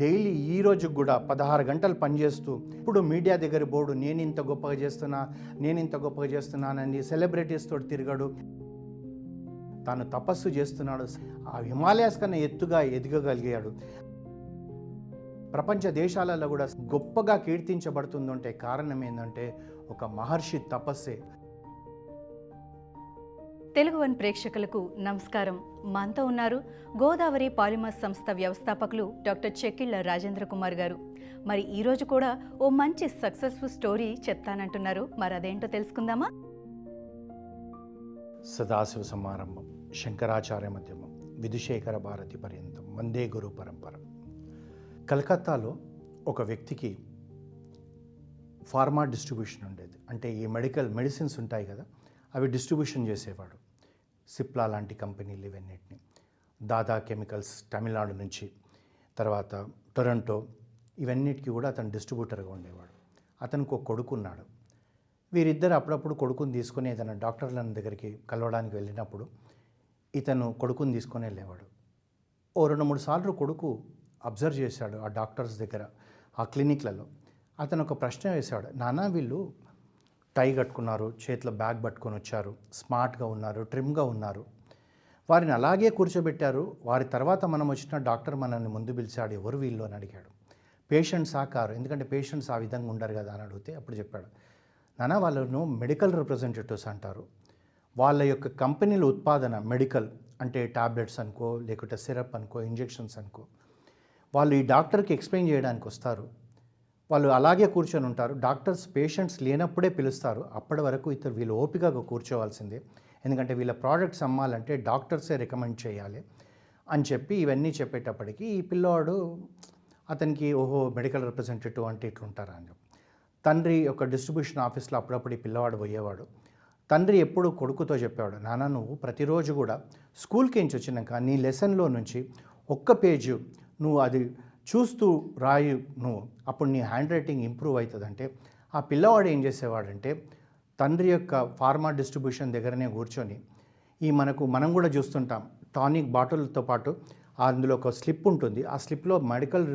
Daily ఈ రోజు కూడా పదహారు గంటలు పనిచేస్తూ ఇప్పుడు మీడియా దగ్గర బోర్డు నేను ఇంత గొప్పగా చేస్తున్నా నేను ఇంత గొప్పగా చేస్తున్నానని సెలబ్రిటీస్ తోటి తిరగడు. తాను తపస్సు చేస్తున్నాడు. ఆ హిమాలయాస్ కన్నా ఎత్తుగా ఎదగగలిగాడు. ప్రపంచ దేశాలలో కూడా గొప్పగా కీర్తించబడుతుందంటే కారణం ఏంటంటే ఒక మహర్షి తపస్సే. తెలుగు వన్ ప్రేక్షకులకు నమస్కారం. మనతో ఉన్నారు గోదావరి పాలిమర్స్ సంస్థ వ్యవస్థాపకులు డాక్టర్ చెక్కిళ్ళ రాజేంద్ర కుమార్ గారు. మరి ఈరోజు కూడా ఓ మంచి సక్సెస్ఫుల్ స్టోరీ చెప్తానంటున్నారు. మరి అదేంటో తెలుసుకుందామా? సదాశివ సమారంభం శంకరాచార్య మధ్యమం విధుశేఖర భారతి పర్యంతం వందే గురు పరంపర. కలకత్తాలో ఒక వ్యక్తికి ఫార్మా డిస్ట్రిబ్యూషన్ ఉండేది. అంటే ఈ మెడికల్ మెడిసిన్స్ ఉంటాయి కదా అవి డిస్ట్రిబ్యూషన్ చేసేవాడు. సిప్లా లాంటి కంపెనీలు ఇవన్నిటిని. దాదా కెమికల్స్ తమిళనాడు నుంచి తర్వాత టొరంటో ఇవన్నిటికీ కూడా అతను డిస్ట్రిబ్యూటర్గా ఉండేవాడు. అతనికి ఒక కొడుకు ఉన్నాడు. వీరిద్దరు అప్పుడప్పుడు కొడుకుని తీసుకుని ఏదైనా డాక్టర్ల దగ్గరికి కలవడానికి వెళ్ళినప్పుడు ఇతను కొడుకుని తీసుకొని వెళ్ళేవాడు. ఓ రెండు మూడు సార్లు కొడుకు అబ్జర్వ్ చేశాడు ఆ డాక్టర్స్ దగ్గర ఆ క్లినిక్లలో. అతను ఒక ప్రశ్న వేశాడు నానా వీళ్ళు టై కట్టుకున్నారు చేతిలో బ్యాగ్ పట్టుకొని వచ్చారు స్మార్ట్గా ఉన్నారు ట్రిమ్గా ఉన్నారు. వారిని అలాగే కూర్చోబెట్టారు. వారి తర్వాత మనం వచ్చిన డాక్టర్ మనల్ని ముందు పిలిచాడు. ఎవరు వీళ్ళు అని అడిగాడు. పేషెంట్స్ ఆ కారు. ఎందుకంటే పేషెంట్స్ ఆ విధంగా ఉండరు కదా అని అడిగితే అప్పుడు చెప్పాడు. నానా వాళ్ళను మెడికల్ రిప్రజెంటేటివ్స్ అంటారు. వాళ్ళ యొక్క కంపెనీల ఉత్పాదన మెడికల్ అంటే టాబ్లెట్స్ అనుకో లేకుంటే సిరప్ అనుకో ఇంజెక్షన్స్ అనుకో వాళ్ళు ఈ డాక్టర్కి ఎక్స్ప్లెయిన్ చేయడానికి వస్తారు. వాళ్ళు అలాగే కూర్చొని ఉంటారు. డాక్టర్స్ పేషెంట్స్ లేనప్పుడే పిలుస్తారు. అప్పటి వరకు ఇతరు వీళ్ళు ఓపికగా కూర్చోవాల్సిందే. ఎందుకంటే వీళ్ళ ప్రోడక్ట్స్ అమ్మాలంటే డాక్టర్సే రికమెండ్ చేయాలి అని చెప్పి ఇవన్నీ చెప్పేటప్పటికి ఈ పిల్లవాడు అతనికి ఓహో మెడికల్ రిప్రజెంటేటివ్ అంటే ఇట్లుంటారా అని చెప్పి. తండ్రి ఒక డిస్ట్రిబ్యూషన్ ఆఫీస్లో అప్పుడప్పుడు ఈ పిల్లవాడు పోయేవాడు. తండ్రి ఎప్పుడు కొడుకుతో చెప్పేవాడు నాన్న నువ్వు ప్రతిరోజు కూడా స్కూల్కి నుంచి వచ్చినాక నీ లెసన్లో నుంచి ఒక్క పేజు నువ్వు అది చూస్తూ రాయి నువ్వు అప్పుడు నీ హ్యాండ్ రైటింగ్ ఇంప్రూవ్ అవుతుందంటే ఆ పిల్లవాడు ఏం చేసేవాడంటే తండ్రి యొక్క ఫార్మా డిస్ట్రిబ్యూషన్ దగ్గరనే కూర్చొని ఈ మనకు మనం కూడా చూస్తుంటాం టానిక్ బాటిల్తో పాటు అందులో ఒక స్లిప్ ఉంటుంది ఆ స్లిప్లో మెడికల్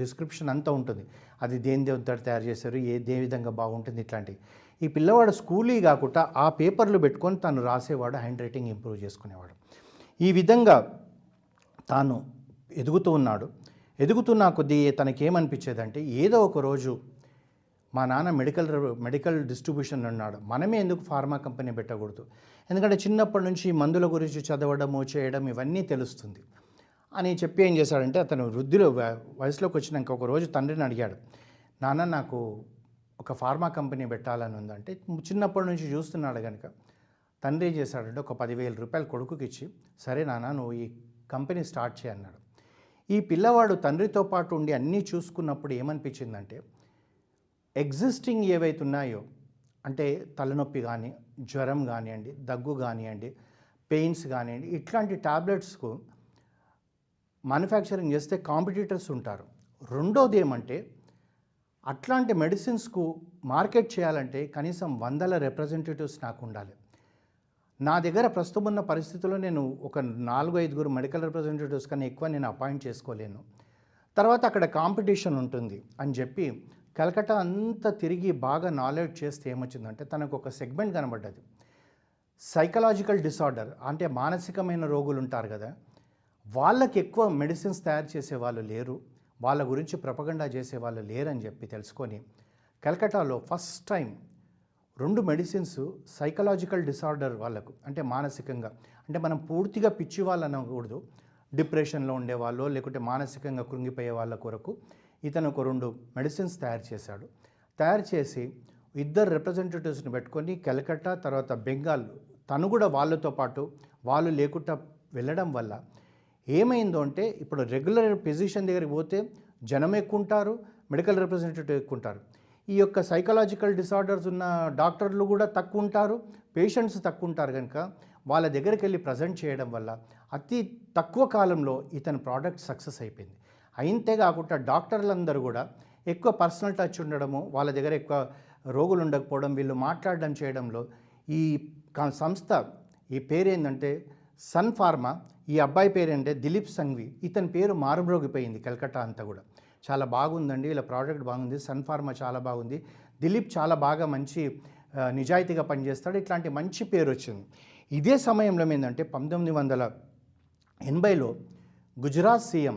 డిస్క్రిప్షన్ అంతా ఉంటుంది అది దేని దేవుతో తయారు చేశారు ఏ దే విధంగా బాగుంటుంది ఇట్లాంటివి. ఈ పిల్లవాడు స్కూలీ కాకుండా ఆ పేపర్లు పెట్టుకొని తను రాసేవాడు హ్యాండ్ రైటింగ్ ఇంప్రూవ్ చేసుకునేవాడు. ఈ విధంగా తాను ఎదుగుతూ ఉన్నాడు. ఎదుగుతున్న కొద్దీ తనకేమనిపించేదంటే ఏదో ఒక రోజు మా నాన్న మెడికల్ మెడికల్ డిస్ట్రిబ్యూషన్ ఉన్నాడు మనమే ఎందుకు ఫార్మా కంపెనీ పెట్టకూడదు? ఎందుకంటే చిన్నప్పటి నుంచి మందుల గురించి చదవడము చేయడం ఇవన్నీ తెలుస్తుంది. అని చెప్పి ఏం చేశాడంటే అతను వృద్ధిలో వయసులోకి వచ్చినాక ఒక రోజు తండ్రిని అడిగాడు నాన్న నాకు ఒక ఫార్మా కంపెనీ పెట్టాలని ఉందంటే చిన్నప్పటి నుంచి చూస్తున్నాడు కనుక తండ్రి ఏం చేశాడంటే ఒక పదివేల రూపాయలు కొడుకుకి ఇచ్చి సరే నాన్న నువ్వు ఈ కంపెనీ స్టార్ట్ చేయన్నాడు ఈ పిల్లవాడు తండ్రితో పాటు ఉండి అన్నీ చూసుకున్నప్పుడు ఏమనిపించిందంటే ఎగ్జిస్టింగ్ ఏవైతే ఉన్నాయో అంటే తలనొప్పి కానీ జ్వరం కానివ్వండి దగ్గు కానివ్వండి పెయిన్స్ కానివ్వండి ఇట్లాంటి టాబ్లెట్స్కు మ్యానుఫ్యాక్చరింగ్ చేస్తే కాంపిటీటర్స్ ఉంటారు. రెండోది ఏమంటే అట్లాంటి మెడిసిన్స్కు మార్కెట్ చేయాలంటే కనీసం వందల రిప్రజెంటేటివ్స్ నాకు ఉండాలి. నా దగ్గర ప్రస్తుతం ఉన్న పరిస్థితుల్లో నేను ఒక నాలుగు ఐదుగురు మెడికల్ రిప్రజెంటేటివ్స్ కన్నా ఎక్కువ నేను అపాయింట్ చేసుకోలేను. తర్వాత అక్కడ కాంపిటీషన్ ఉంటుంది అని చెప్పి కలకట్టా అంతా తిరిగి బాగా నాలెడ్జ్ చేస్తే ఏమొచ్చిందంటే తనకు ఒక సెగ్మెంట్ కనబడ్డది. సైకలాజికల్ డిసార్డర్ అంటే మానసికమైన రోగులు ఉంటారు కదా వాళ్ళకి ఎక్కువ మెడిసిన్స్ తయారు చేసే వాళ్ళు లేరు వాళ్ళ గురించి ప్రపగండా చేసే వాళ్ళు లేరని చెప్పి తెలుసుకొని కలకటాలో ఫస్ట్ టైం రెండు మెడిసిన్స్ సైకలాజికల్ డిసార్డర్ వాళ్ళకు అంటే మానసికంగా. అంటే మనం పూర్తిగా పిచ్చి వాళ్ళు అనకూడదు డిప్రెషన్లో ఉండేవాళ్ళు లేకుంటే మానసికంగా కృంగిపోయే వాళ్ళ కొరకు ఇతను ఒక రెండు మెడిసిన్స్ తయారు చేశాడు. తయారు చేసి ఇద్దరు రిప్రజెంటేటివ్స్ని పెట్టుకొని కలకట్టా తర్వాత బెంగాల్ తను కూడా వాళ్ళతో పాటు వాళ్ళు లేకుండా వెళ్ళడం వల్ల ఏమైందో అంటే ఇప్పుడు రెగ్యులర్ ఫిజిషియన్ దగ్గరికి పోతే జనం ఎక్కువ ఉంటారు మెడికల్ రిప్రజెంటేటివ్ ఎక్కువ ఉంటారు ఈ యొక్క సైకలాజికల్ డిసార్డర్స్ ఉన్న డాక్టర్లు కూడా తక్కువ ఉంటారు పేషెంట్స్ తక్కువ ఉంటారు కనుక వాళ్ళ దగ్గరికి వెళ్ళి ప్రజెంట్ చేయడం వల్ల అతి తక్కువ కాలంలో ఇతని ప్రోడక్ట్ సక్సెస్ అయిపోయింది. అయితే కాకుండా డాక్టర్లందరూ కూడా ఎక్కువ పర్సనల్ టచ్ ఉండడము వాళ్ళ దగ్గర ఎక్కువ రోగులు ఉండకపోవడం వీళ్ళు మాట్లాడడం చేయడంలో ఈ సంస్థ ఈ పేరు ఏంటంటే సన్ ఫార్మా ఈ అబ్బాయి పేరు అంటే దిలీప్ సంఘ్వి ఇతని పేరు మారుమ్రోగిపోయింది కలకట్టా అంతా కూడా. చాలా బాగుందండి ఇలా ప్రోడక్ట్ బాగుంది సన్ ఫార్మా చాలా బాగుంది. దిలీప్ చాలా బాగా మంచి నిజాయితీగా పనిచేస్తాడు. ఇట్లాంటి మంచి పేరు వచ్చింది ఇదే సమయంలో ఏంటంటే పంతొమ్మిది వందల ఎనభైలో గుజరాత్ సీఎం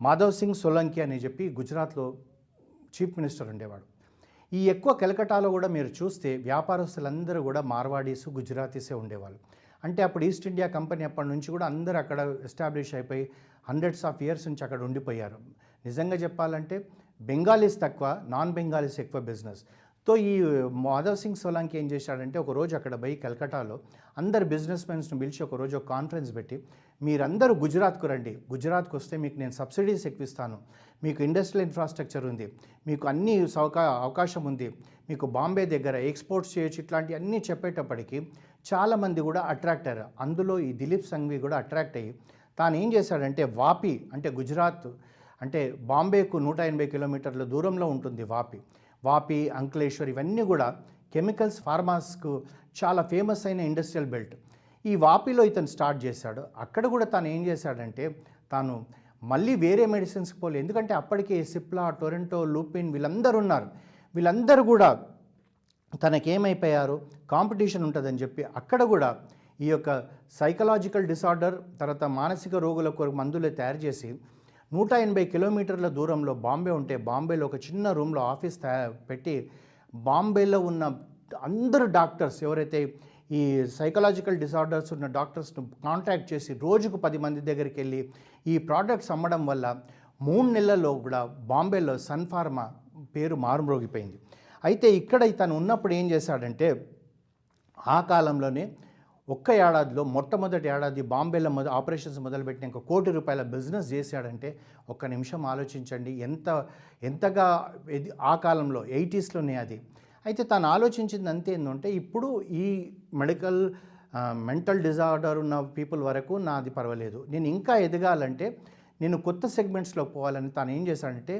మాధవ్ సింగ్ సోలంకి అని చెప్పి గుజరాత్లో చీఫ్ మినిస్టర్ ఉండేవాడు. ఈ ఎక్కువ కలకటాలో కూడా మీరు చూస్తే వ్యాపారస్తులందరూ కూడా మార్వాడీస్ గుజరాతీసే ఉండేవాళ్ళు. అంటే అప్పుడు ఈస్ట్ ఇండియా కంపెనీ అప్పటి నుంచి కూడా అందరూ అక్కడ ఎస్టాబ్లిష్ అయిపోయి హండ్రెడ్స్ ఆఫ్ ఇయర్స్ నుంచి అక్కడ ఉండిపోయారు. నిజంగా చెప్పాలంటే బెంగాలీస్ తక్కువ నాన్ బెంగాలీస్ ఎక్కువ బిజినెస్తో ఈ మాధవ్ సింగ్ సోలాంకి ఏం చేశాడంటే ఒక రోజు అక్కడ పోయి కలకటాలో అందరు బిజినెస్ మెన్స్ను పిలిచి ఒక రోజు ఒక కాన్ఫరెన్స్ పెట్టి మీరందరూ గుజరాత్కు రండి. గుజరాత్కు వస్తే మీకు నేను సబ్సిడీస్ ఎక్కువిస్తాను మీకు ఇండస్ట్రియల్ ఇన్ఫ్రాస్ట్రక్చర్ ఉంది. మీకు అన్ని సౌకా అవకాశం ఉంది. మీకు బాంబే దగ్గర ఎక్స్పోర్ట్స్ చేయొచ్చు. ఇట్లాంటివి అన్నీ చెప్పేటప్పటికి చాలామంది కూడా అట్రాక్ట్ అయ్యారు. అందులో ఈ దిలీప్ సంఘ్వి కూడా అట్రాక్ట్ అయ్యి తాను ఏం చేశాడంటే వాపి అంటే గుజరాత్ అంటే బాంబేకు నూట ఎనభై కిలోమీటర్ల దూరంలో ఉంటుంది వాపి. వాపి అంకలేశ్వర్ ఇవన్నీ కూడా కెమికల్స్ ఫార్మాస్కు చాలా ఫేమస్ అయిన ఇండస్ట్రియల్ బెల్ట్. ఈ వాపిలో ఇతను స్టార్ట్ చేశాడు. అక్కడ కూడా తాను ఏం చేశాడంటే తాను మళ్ళీ వేరే మెడిసిన్స్కి పోలే. ఎందుకంటే అప్పటికే సిప్లా టొరెంటో లూపిన్ వీళ్ళందరూ ఉన్నారు. వీళ్ళందరూ కూడా తనకేమైపోయారు? కాంపిటీషన్ ఉంటుందని చెప్పి అక్కడ కూడా ఈ యొక్క సైకలాజికల్ డిసార్డర్ తర్వాత మానసిక రోగుల కొరకు మందులు తయారు చేసి నూట ఎనభై కిలోమీటర్ల దూరంలో బాంబే ఉంటే బాంబేలో ఒక చిన్న రూమ్లో ఆఫీస్ తయారు పెట్టి బాంబేలో ఉన్న అందరు డాక్టర్స్ ఎవరైతే ఈ సైకలాజికల్ డిసార్డర్స్ ఉన్న డాక్టర్స్ను కాంటాక్ట్ చేసి రోజుకు పది మంది దగ్గరికి వెళ్ళి ఈ ప్రోడక్ట్స్ అమ్మడం వల్ల మూడు నెలల్లో కూడా బాంబేలో సన్ ఫార్మా పేరు మారుమ్రోగిపోయింది. అయితే ఇక్కడ తను ఉన్నప్పుడు ఏం చేశాడంటే ఆ కాలంలోనే ఒక్క ఏడాదిలో మొట్టమొదటి ఏడాది బాంబేలో మొద ఆపరేషన్స్ మొదలుపెట్టిన ఒక కోటి రూపాయల బిజినెస్ చేశాడంటే ఒక్క నిమిషం ఆలోచించండి. ఎంత ఎంతగా ఆ కాలంలో ఎయిటీస్లోనే అది. అయితే తాను ఆలోచించింది అంతే ఏంటంటే ఇప్పుడు ఈ మెడికల్ మెంటల్ డిజార్డర్ ఉన్న పీపుల్ వరకు నాది పర్వాలేదు. నేను ఇంకా ఎదగాలంటే నేను కొత్త సెగ్మెంట్స్లో పోవాలని తాను ఏం చేశాడంటే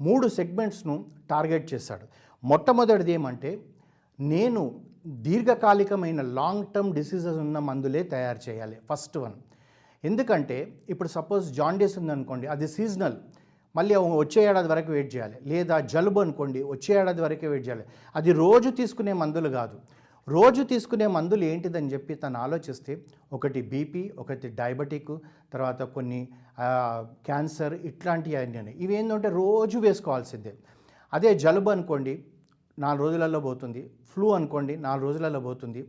మూడు సెగ్మెంట్స్ను టార్గెట్ చేశాడు. మొట్టమొదటిది ఏమంటే నేను దీర్ఘకాలికమైన లాంగ్ టర్మ్ డిసీజెస్ ఉన్న మందులే తయారు చేయాలి. ఫస్ట్ వన్ ఎందుకంటే ఇప్పుడు సపోజ్ జాండీస్ ఉందనుకోండి అది సీజనల్ మళ్ళీ వచ్చే ఏడాది వరకు వెయిట్ చేయాలి. లేదా జలుబు అనుకోండి వచ్చే ఏడాది వరకే వెయిట్ చేయాలి. అది రోజు తీసుకునే మందులు కాదు. రోజు తీసుకునే మందులు ఏంటిదని చెప్పి తను ఆలోచిస్తే ఒకటి బీపీ ఒకటి డయాబెటిక్ తర్వాత కొన్ని క్యాన్సర్ ఇట్లాంటివి అన్నీ ఇవి ఏంటంటే రోజు వేసుకోవాల్సిందే. అదే జలుబు అనుకోండి నాలుగు రోజులలో పోతుంది. ఫ్లూ అనుకోండి నాలుగు రోజులలో పోతుంది.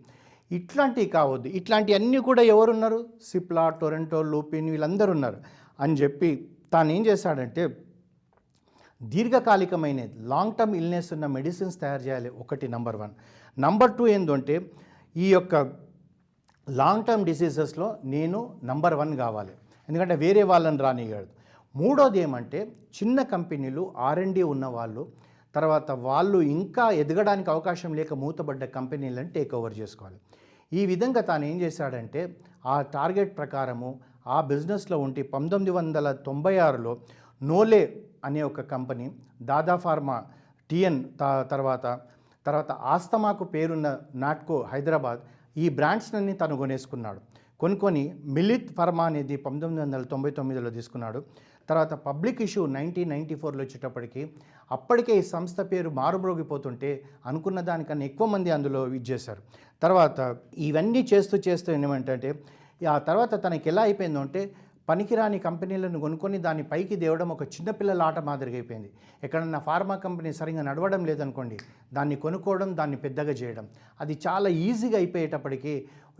ఇట్లాంటివి కావద్దు. ఇట్లాంటివన్నీ కూడా ఎవరున్నారు? సిప్లా టొరెంటో లూపిన్ వీళ్ళందరూ ఉన్నారు అని చెప్పి తాను ఏం చేశాడంటే దీర్ఘకాలికమైన లాంగ్ టర్మ్ ఇల్నెస్ ఉన్న మెడిసిన్స్ తయారు చేయాలి. ఒకటి నంబర్ వన్ నంబర్ టూ ఏంటంటే ఈ యొక్క లాంగ్ టర్మ్ డిసీజెస్లో నేను నంబర్ వన్ కావాలి. ఎందుకంటే వేరే వాళ్ళని రానియగలదు మూడోది ఏమంటే చిన్న కంపెనీలు ఆర్ఎండి ఉన్న వాళ్ళు తర్వాత వాళ్ళు ఇంకా ఎదగడానికి అవకాశం లేక మూతబడ్డ కంపెనీలను టేక్ ఓవర్ చేసుకోవాలి. ఈ విధంగా తాను ఏం చేశాడంటే ఆ టార్గెట్ ప్రకారము ఆ బిజినెస్లో ఉంటే పంతొమ్మిది వందల తొంభై ఆరులో నోలే అనే ఒక కంపెనీ దాదా ఫార్మా టిఎన్ తర్వాత తర్వాత ఆస్తమాకు పేరున్న నాట్కో హైదరాబాద్ ఈ బ్రాండ్స్లన్నీ తను కొనేసుకున్నాడు. కొనుక్కొని మిలిత్ ఫర్మా అనేది పంతొమ్మిది వందల తొంభై తొమ్మిదిలో తీసుకున్నాడు. తర్వాత పబ్లిక్ ఇష్యూ నైన్టీన్ నైంటీ ఫోర్లో వచ్చేటప్పటికి అప్పటికే ఈ సంస్థ పేరు మారుమ్రోగిపోతుంటే అనుకున్న దానికన్నా ఎక్కువ మంది అందులో ఇది చేశారు. తర్వాత ఇవన్నీ చేస్తూ చేస్తూ ఏమంటే ఆ తర్వాత తనకి ఎలా అయిపోయిందంటే పనికిరాని కంపెనీలను కొనుక్కొని దాన్ని పైకి దేవడం ఒక చిన్నపిల్లల ఆట మాదిరిగా అయిపోయింది ఎక్కడన్నా ఫార్మా కంపెనీ సరిగా నడవడం లేదనుకోండి దాన్ని కొనుక్కోవడం దాన్ని పెద్దగా చేయడం. అది చాలా ఈజీగా అయిపోయేటప్పటికీ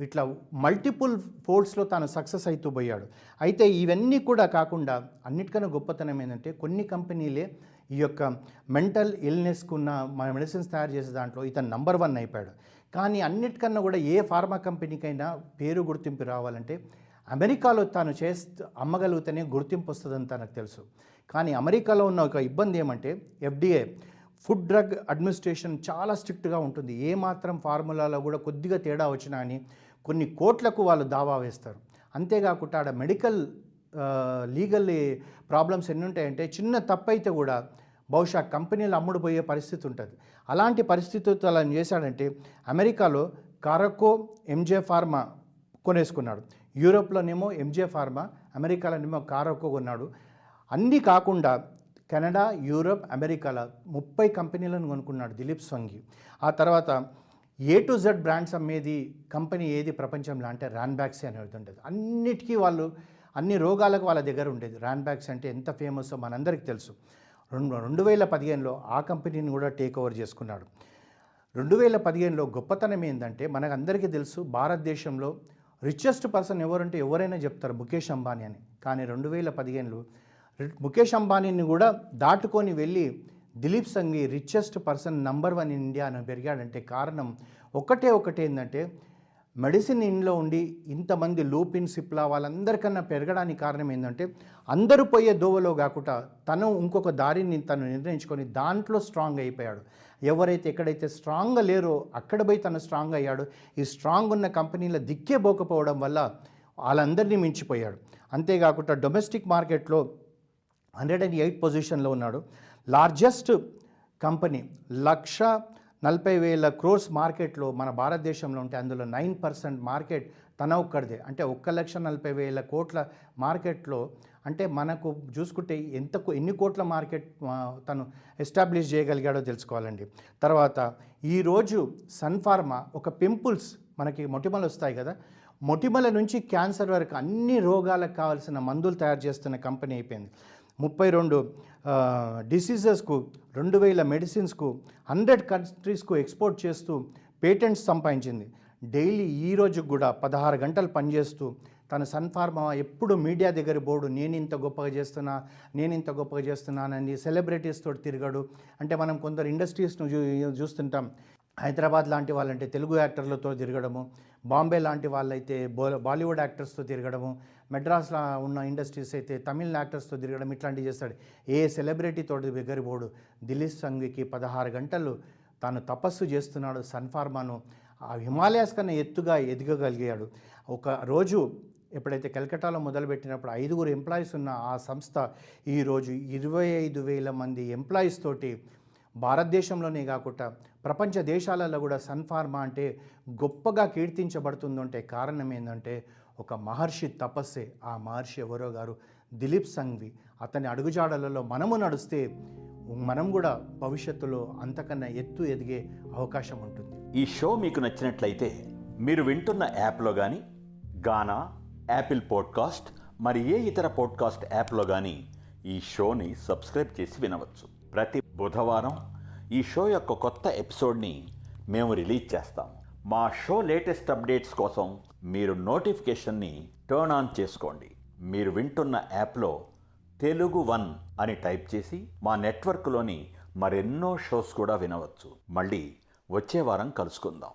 ఇట్లా మల్టిపుల్ ఫోల్డ్స్లో తాను సక్సెస్ అవుతూ పోయాడు. అయితే ఇవన్నీ కూడా కాకుండా అన్నిటికన్నా గొప్పతనం ఏంటంటే కొన్ని కంపెనీలే ఈ యొక్క మెంటల్ ఇల్నెస్కు ఉన్న మన మెడిసిన్స్ తయారు చేసే దాంట్లో ఇతను నంబర్ వన్ అయిపోయాడు. కానీ అన్నిటికన్నా కూడా ఏ ఫార్మా కంపెనీకైనా పేరు గుర్తింపు రావాలంటే అమెరికాలో తాను చేస్తూ అమ్మగలిగితేనే గుర్తింపు వస్తుందని తనకు తెలుసు. కానీ అమెరికాలో ఉన్న ఒక ఇబ్బంది ఏమంటే ఎఫ్డిఏ ఫుడ్ డ్రగ్ అడ్మినిస్ట్రేషన్ చాలా స్ట్రిక్ట్గా ఉంటుంది. ఏ మాత్రం ఫార్ములాలో కూడా కొద్దిగా తేడా వచ్చినా అని కొన్ని కోట్లకు వాళ్ళు దావా వేస్తారు. అంతేకాకుండా ఆడ మెడికల్ లీగల్ ప్రాబ్లమ్స్ ఎన్ని ఉంటాయంటే చిన్న తప్పైతే కూడా బహుశా కంపెనీలు అమ్ముడుపోయే పరిస్థితి ఉంటుంది. అలాంటి పరిస్థితులతో అలా చేశాడంటే అమెరికాలో కారకో ఎంజే ఫార్మా కొనేసుకున్నాడు. యూరోప్లోనేమో ఎంజే ఫార్మా అమెరికాలోనేమో కారోకో కొన్నాడు. అన్నీ కాకుండా కెనడా యూరోప్ అమెరికాలో ముప్పై కంపెనీలను కొనుక్కున్నాడు దిలీప్ స్వంగి. ఆ తర్వాత ఏ టు జెడ్ బ్రాండ్స్ అమ్మేది కంపెనీ ఏది ప్రపంచంలో అంటే ర్యాన్బ్యాగ్స్ అనేది ఉండేది. అన్నిటికీ వాళ్ళు అన్ని రోగాలకు వాళ్ళ దగ్గర ఉండేది. ర్యాన్ బ్యాగ్స్ అంటే ఎంత ఫేమస్ మనందరికీ తెలుసు. రెండు రెండు వేల పదిహేనులో ఆ కంపెనీని కూడా టేక్ ఓవర్ చేసుకున్నాడు. రెండు వేల పదిహేనులో గొప్పతనం ఏంటంటే మనకు అందరికీ తెలుసు భారతదేశంలో రిచెస్ట్ పర్సన్ ఎవరంటే ఎవరైనా చెప్తారు ముఖేష్ అంబానీ అని. కానీ రెండు వేల పదిహేనులో ముఖేష్ అంబానీని కూడా దాటుకొని వెళ్ళి Dilip Sanghvi richest person number one in India అని పెరిగాడంటే కారణం ఒకటే ఒకటి ఏంటంటే మెడిసిన్ ఇంట్లో ఉండి ఇంతమంది లూపిన్ సిప్లా వాళ్ళందరికన్నా పెరగడానికి కారణం ఏంటంటే అందరూ పోయే దోవలో కాకుండా తను ఇంకొక దారిని తను నిర్ణయించుకొని దాంట్లో స్ట్రాంగ్ అయిపోయాడు. ఎవరైతే ఎక్కడైతే స్ట్రాంగ్గా లేరో అక్కడ పోయి తను స్ట్రాంగ్ అయ్యాడు. ఈ స్ట్రాంగ్ ఉన్న కంపెనీల దిక్కే పోకపోవడం వల్ల వాళ్ళందరినీ మించిపోయాడు. అంతేకాకుండా డొమెస్టిక్ మార్కెట్లో హండ్రెడ్ అండ్ ఎయిట్ పొజిషన్లో ఉన్నాడు. లార్జెస్ట్ కంపెనీ లక్ష నలభై వేల క్రోర్స్ మార్కెట్లో మన భారతదేశంలో ఉంటే అందులో నైన్ పర్సెంట్ మార్కెట్ తన ఒక్కడిదే. అంటే ఒక్క లక్ష నలభై వేల కోట్ల మార్కెట్లో అంటే మనకు చూసుకుంటే ఎంత ఎన్ని కోట్ల మార్కెట్ తను ఎస్టాబ్లిష్ చేయగలిగాడో తెలుసుకోవాలండి. తర్వాత ఈరోజు సన్ఫార్మా ఒక పింపుల్స్ మనకి మొటిమలు వస్తాయి కదా. మొటిమల నుంచి క్యాన్సర్ వరకు అన్ని రోగాలకు కావాల్సిన మందులు తయారు చేస్తున్న కంపెనీ అయిపోయింది. ముప్పై రెండు డిసీజెస్కు రెండు వేల మెడిసిన్స్కు హండ్రెడ్ కంట్రీస్కు ఎక్స్పోర్ట్ చేస్తూ పేటెంట్స్ సంపాదించింది. డైలీ ఈ రోజు కూడా పదహారు గంటలు పనిచేస్తూ తన సన్ఫార్మా ఎప్పుడు మీడియా దగ్గర బోర్డు నేను ఇంత గొప్పగా చేస్తున్నా నేను ఇంత గొప్పగా చేస్తున్నానని సెలబ్రిటీస్ తోటి తిరగడు. అంటే మనం కొందరు ఇండస్ట్రీస్ను చూ చూస్తుంటాం. హైదరాబాద్ లాంటి వాళ్ళంటే తెలుగు యాక్టర్లతో తిరగడము బాంబే లాంటి వాళ్ళైతే బో బాలీవుడ్ యాక్టర్స్తో తిరగడము మెడ్రాస్లో ఉన్న ఇండస్ట్రీస్ అయితే తమిళ యాక్టర్స్తో తిరగడం ఇట్లాంటివి చేస్తాడు. ఏ సెలబ్రిటీ తోటి దగ్గర పోడు దిలీప్ సంఘికి పదహారు గంటలు తాను తపస్సు చేస్తున్నాడు సన్ఫార్మాను ఆ హిమాలయాస్ కన్నా ఎత్తుగా ఎదగగలిగాడు. ఒక రోజు ఎప్పుడైతే కలకట్టాలో మొదలుపెట్టినప్పుడు ఐదుగురు ఎంప్లాయీస్ ఉన్న ఆ సంస్థ ఈరోజు ఇరవై ఐదు వేల మంది ఎంప్లాయీస్ తోటి భారతదేశంలోనే కాకుండా ప్రపంచ దేశాలలో కూడా సన్ఫార్మా అంటే గొప్పగా కీర్తించబడుతుందంటే కారణం ఏంటంటే ఒక మహర్షి తపస్సే. ఆ మహర్షి ఎవరో గారు? దిలీప్ సంఘ్వి. అతని అడుగుజాడలలో మనము నడిస్తే మనం కూడా భవిష్యత్తులో అంతకన్నా ఎత్తు ఎదిగే అవకాశం ఉంటుంది. ఈ షో మీకు నచ్చినట్లయితే మీరు వింటున్న యాప్లో కానీ గానా యాపిల్ పాడ్కాస్ట్ మరి ఏ ఇతర పాడ్కాస్ట్ యాప్లో కానీ ఈ షోని సబ్స్క్రైబ్ చేసి వినవచ్చు. ప్రతి బుధవారం ఈ షో యొక్క కొత్త ఎపిసోడ్ని మేము రిలీజ్ చేస్తాం మా షో లేటెస్ట్ అప్డేట్స్ కోసం మీరు నోటిఫికేషన్ని టర్న్ ఆన్ చేసుకోండి. మీరు వింటున్న యాప్లో తెలుగు వన్ అని టైప్ చేసి మా నెట్వర్క్లోని మరెన్నో షోస్ కూడా వినవచ్చు. మళ్ళీ వచ్చే వారం కలుసుకుందాం.